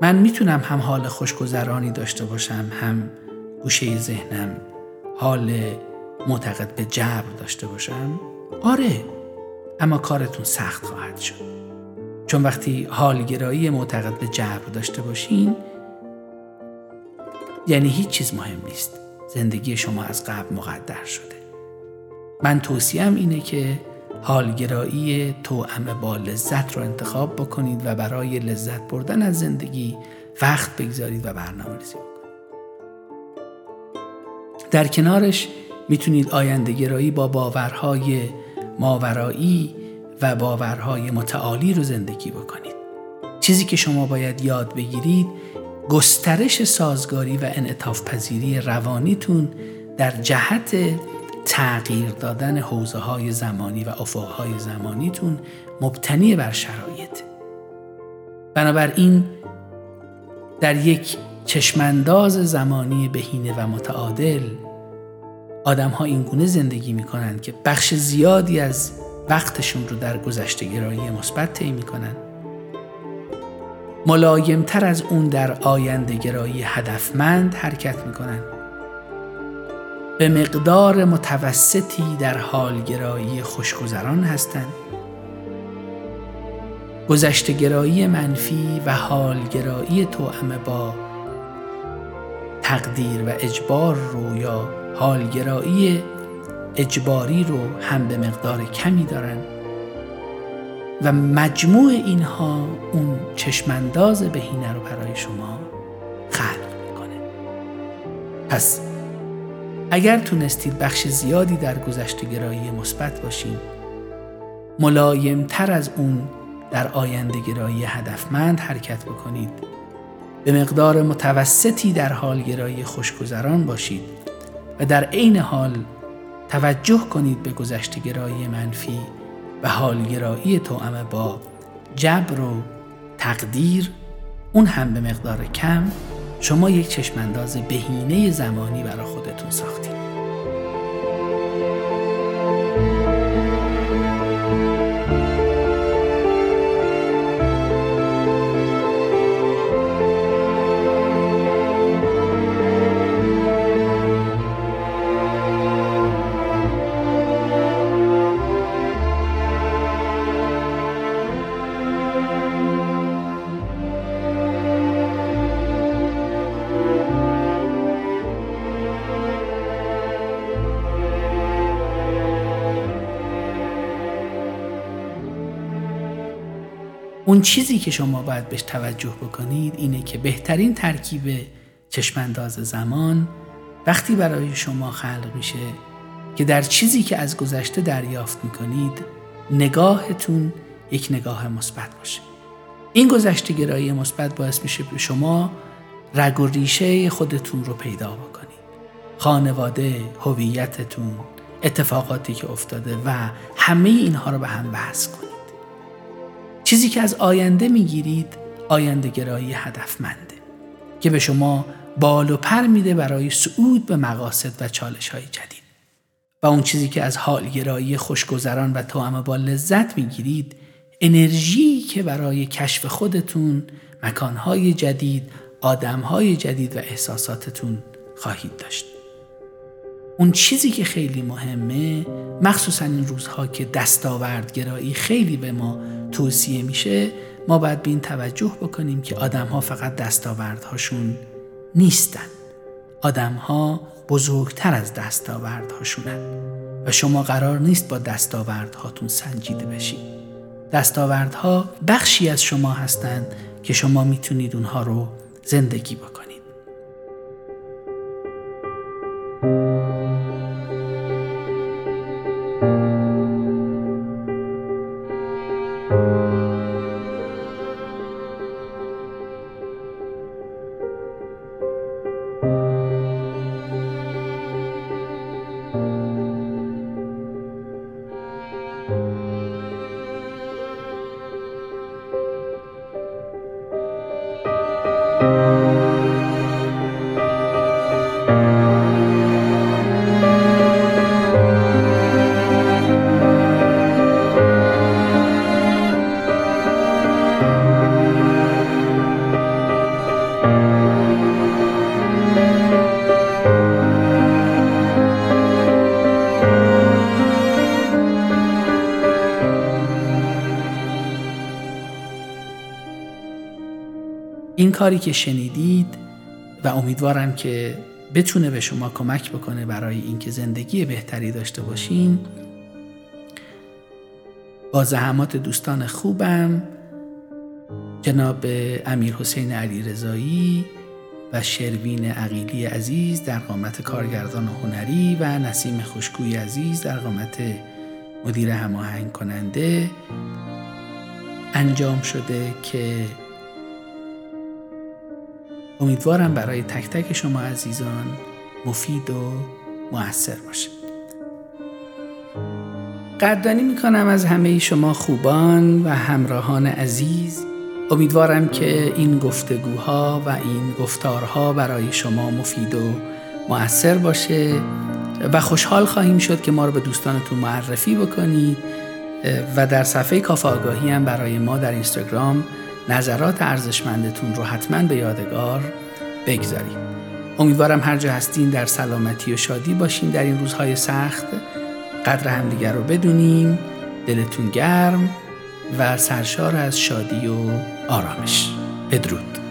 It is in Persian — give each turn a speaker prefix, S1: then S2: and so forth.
S1: من می‌تونم هم حال خوشگذرانی داشته باشم هم گوشه ذهنم حال معتقد به جبر داشته باشم؟ آره اما کارتون سخت خواهد شد. چون وقتی حالگرایی معتقد به جبر داشته باشین یعنی هیچ چیز مهم نیست. زندگی شما از قبل مقدر شده. من توصیم اینه که حالگرایی توأم با لذت رو انتخاب بکنید و برای لذت بردن از زندگی وقت بگذارید و برنامه ریزی در کنارش می‌تونید آیندگرایی با باورهای ماورایی و باورهای متعالی رو زندگی بکنید. چیزی که شما باید یاد بگیرید گسترش سازگاری و انعطاف پذیری روانیتون در جهت تغییر دادن حوزه های زمانی و افقهای زمانیتون مبتنی بر شرایط. بنابراین در یک چشمانداز زمانی بهینه و متعادل آدم ها این گونه زندگی می کنند که بخش زیادی از وقتشون رو در گذشته گرایی مثبت طی می کنند ملایمتر از اون در آینده گرایی هدفمند حرکت می کنند به مقدار متوسطی در حالگرایی خوشگذران هستند. گذشتگرایی منفی و حالگرایی توأم با تقدیر و اجبار رو یا حالگرایی اجباری رو هم به مقدار کمی دارن و مجموع اینها اون چشمانداز بهینه رو برای شما خلق می‌کنه. پس اگر تونستید بخش زیادی در گذشته گرایی مثبت باشین ملایمتر از اون در آینده گرایی هدفمند حرکت بکنید. به مقدار متوسطی در حال گرایی خوشگذران باشید و در عین حال توجه کنید به گذشته گرایی منفی و حالگرایی توأم با جبر و تقدیر. اون هم به مقدار کم شما یک چشمانداز بهینه زمانی برای خودتون ساختید. اون چیزی که شما باید بهش توجه بکنید اینه که بهترین ترکیب چشمانداز زمان وقتی برای شما خلق میشه که در چیزی که از گذشته دریافت می‌کنید نگاهتون یک نگاه مثبت باشه. این گذشته گرایی مثبت باعث میشه به شما رگ و ریشه خودتون رو پیدا بکنید. خانواده، هویتتون، اتفاقاتی که افتاده و همه اینها رو به هم بحث کنید. چیزی که از آینده می‌گیرید آینده گرایی هدفمنده که به شما بال و پر میده برای صعود به مقاصد و چالش های جدید. و اون چیزی که از حالگرایی خوشگذران و توأم با لذت می‌گیرید انرژی که برای کشف خودتون مکانهای جدید آدمهای جدید و احساساتتون خواهید داشت. اون چیزی که خیلی مهمه مخصوصا این روزها که دستاوردگرایی خیلی به ما توصیه میشه ما باید به این توجه بکنیم که آدم ها فقط دستاوردهاشون نیستن. آدم ها بزرگتر از دستاوردهاشونن و شما قرار نیست با دستاوردهاتون سنجیده بشید دستاوردها بخشی از شما هستند که شما می‌تونید اونها رو زندگی بکنید. کاری که شنیدید و امیدوارم که بتونه به شما کمک بکنه برای اینکه زندگی بهتری داشته باشین با زحمات دوستان خوبم جناب امیر حسین علی رضایی و شروین عقیلی عزیز در قامت کارگردان هنری و نسیم خوشگوی عزیز در قامت مدیر هماهنگ کننده انجام شده که امیدوارم برای تک تک شما عزیزان مفید و موثر باشه. قدردانی می‌کنم از همه شما خوبان و همراهان عزیز. امیدوارم که این گفتگوها و این گفتارها برای شما مفید و مؤثر باشه و خوشحال خواهیم شد که ما رو به دوستانتون معرفی بکنید و در صفحه کافه آگاهی هم برای ما در اینستاگرام نظرات ارزشمندتون رو حتما به یادگار بگذارید امیدوارم هر جا هستین در سلامتی و شادی باشین در این روزهای سخت. قدر همدیگر رو بدونیم. دلتون گرم و سرشار از شادی و آرامش. بدرود.